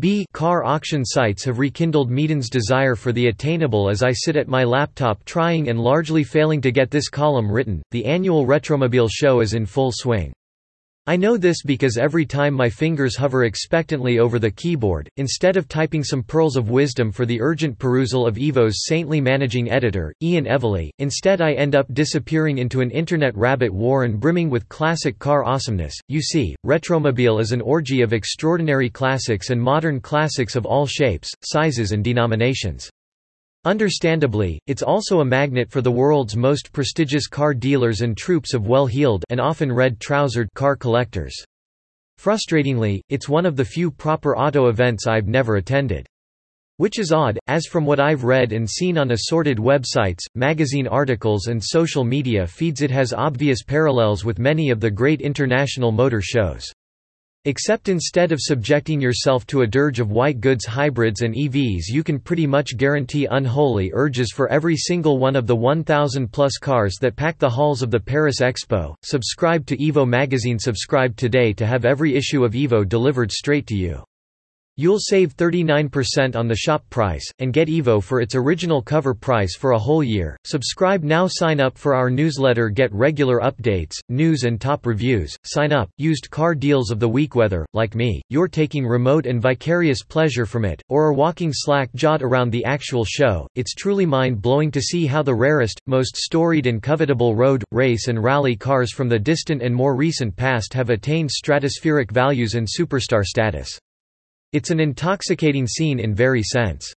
B car auction sites have rekindled Meaden's desire for the attainable as I sit at my laptop trying and largely failing to get this column written. The annual Retromobile show is in full swing. I know this because every time my fingers hover expectantly over the keyboard, instead of typing some pearls of wisdom for the urgent perusal of Evo's saintly managing editor, Ian Eveleigh, instead I end up disappearing into an internet rabbit warren brimming with classic car awesomeness. You see, Retromobile is an orgy of extraordinary classics and modern classics of all shapes, sizes and denominations. Understandably, it's also a magnet for the world's most prestigious car dealers and troops of well-heeled and often red-trousered car collectors. Frustratingly, it's one of the few proper auto events I've never attended. Which is odd, as from what I've read and seen on assorted websites, magazine articles and social media feeds it has obvious parallels with many of the great international motor shows. Except instead of subjecting yourself to a dirge of white goods hybrids and EVs you can pretty much guarantee unholy urges for every single one of the 1,000 plus cars that pack the halls of the Paris Expo. Subscribe to Evo magazine Subscribe today to have every issue of Evo delivered straight to you. You'll save 39% on the shop price, and get Evo for its original cover price for a whole year. Subscribe now Sign up for our newsletter Get regular updates, news and top reviews. Sign up, used car deals of the week whether, like me, you're taking remote and vicarious pleasure from it, or are walking slack-jawed around the actual show. It's truly mind-blowing to see how the rarest, most storied and covetable road, race and rally cars from the distant and more recent past have attained stratospheric values and superstar status. It's an intoxicating scene in very sense.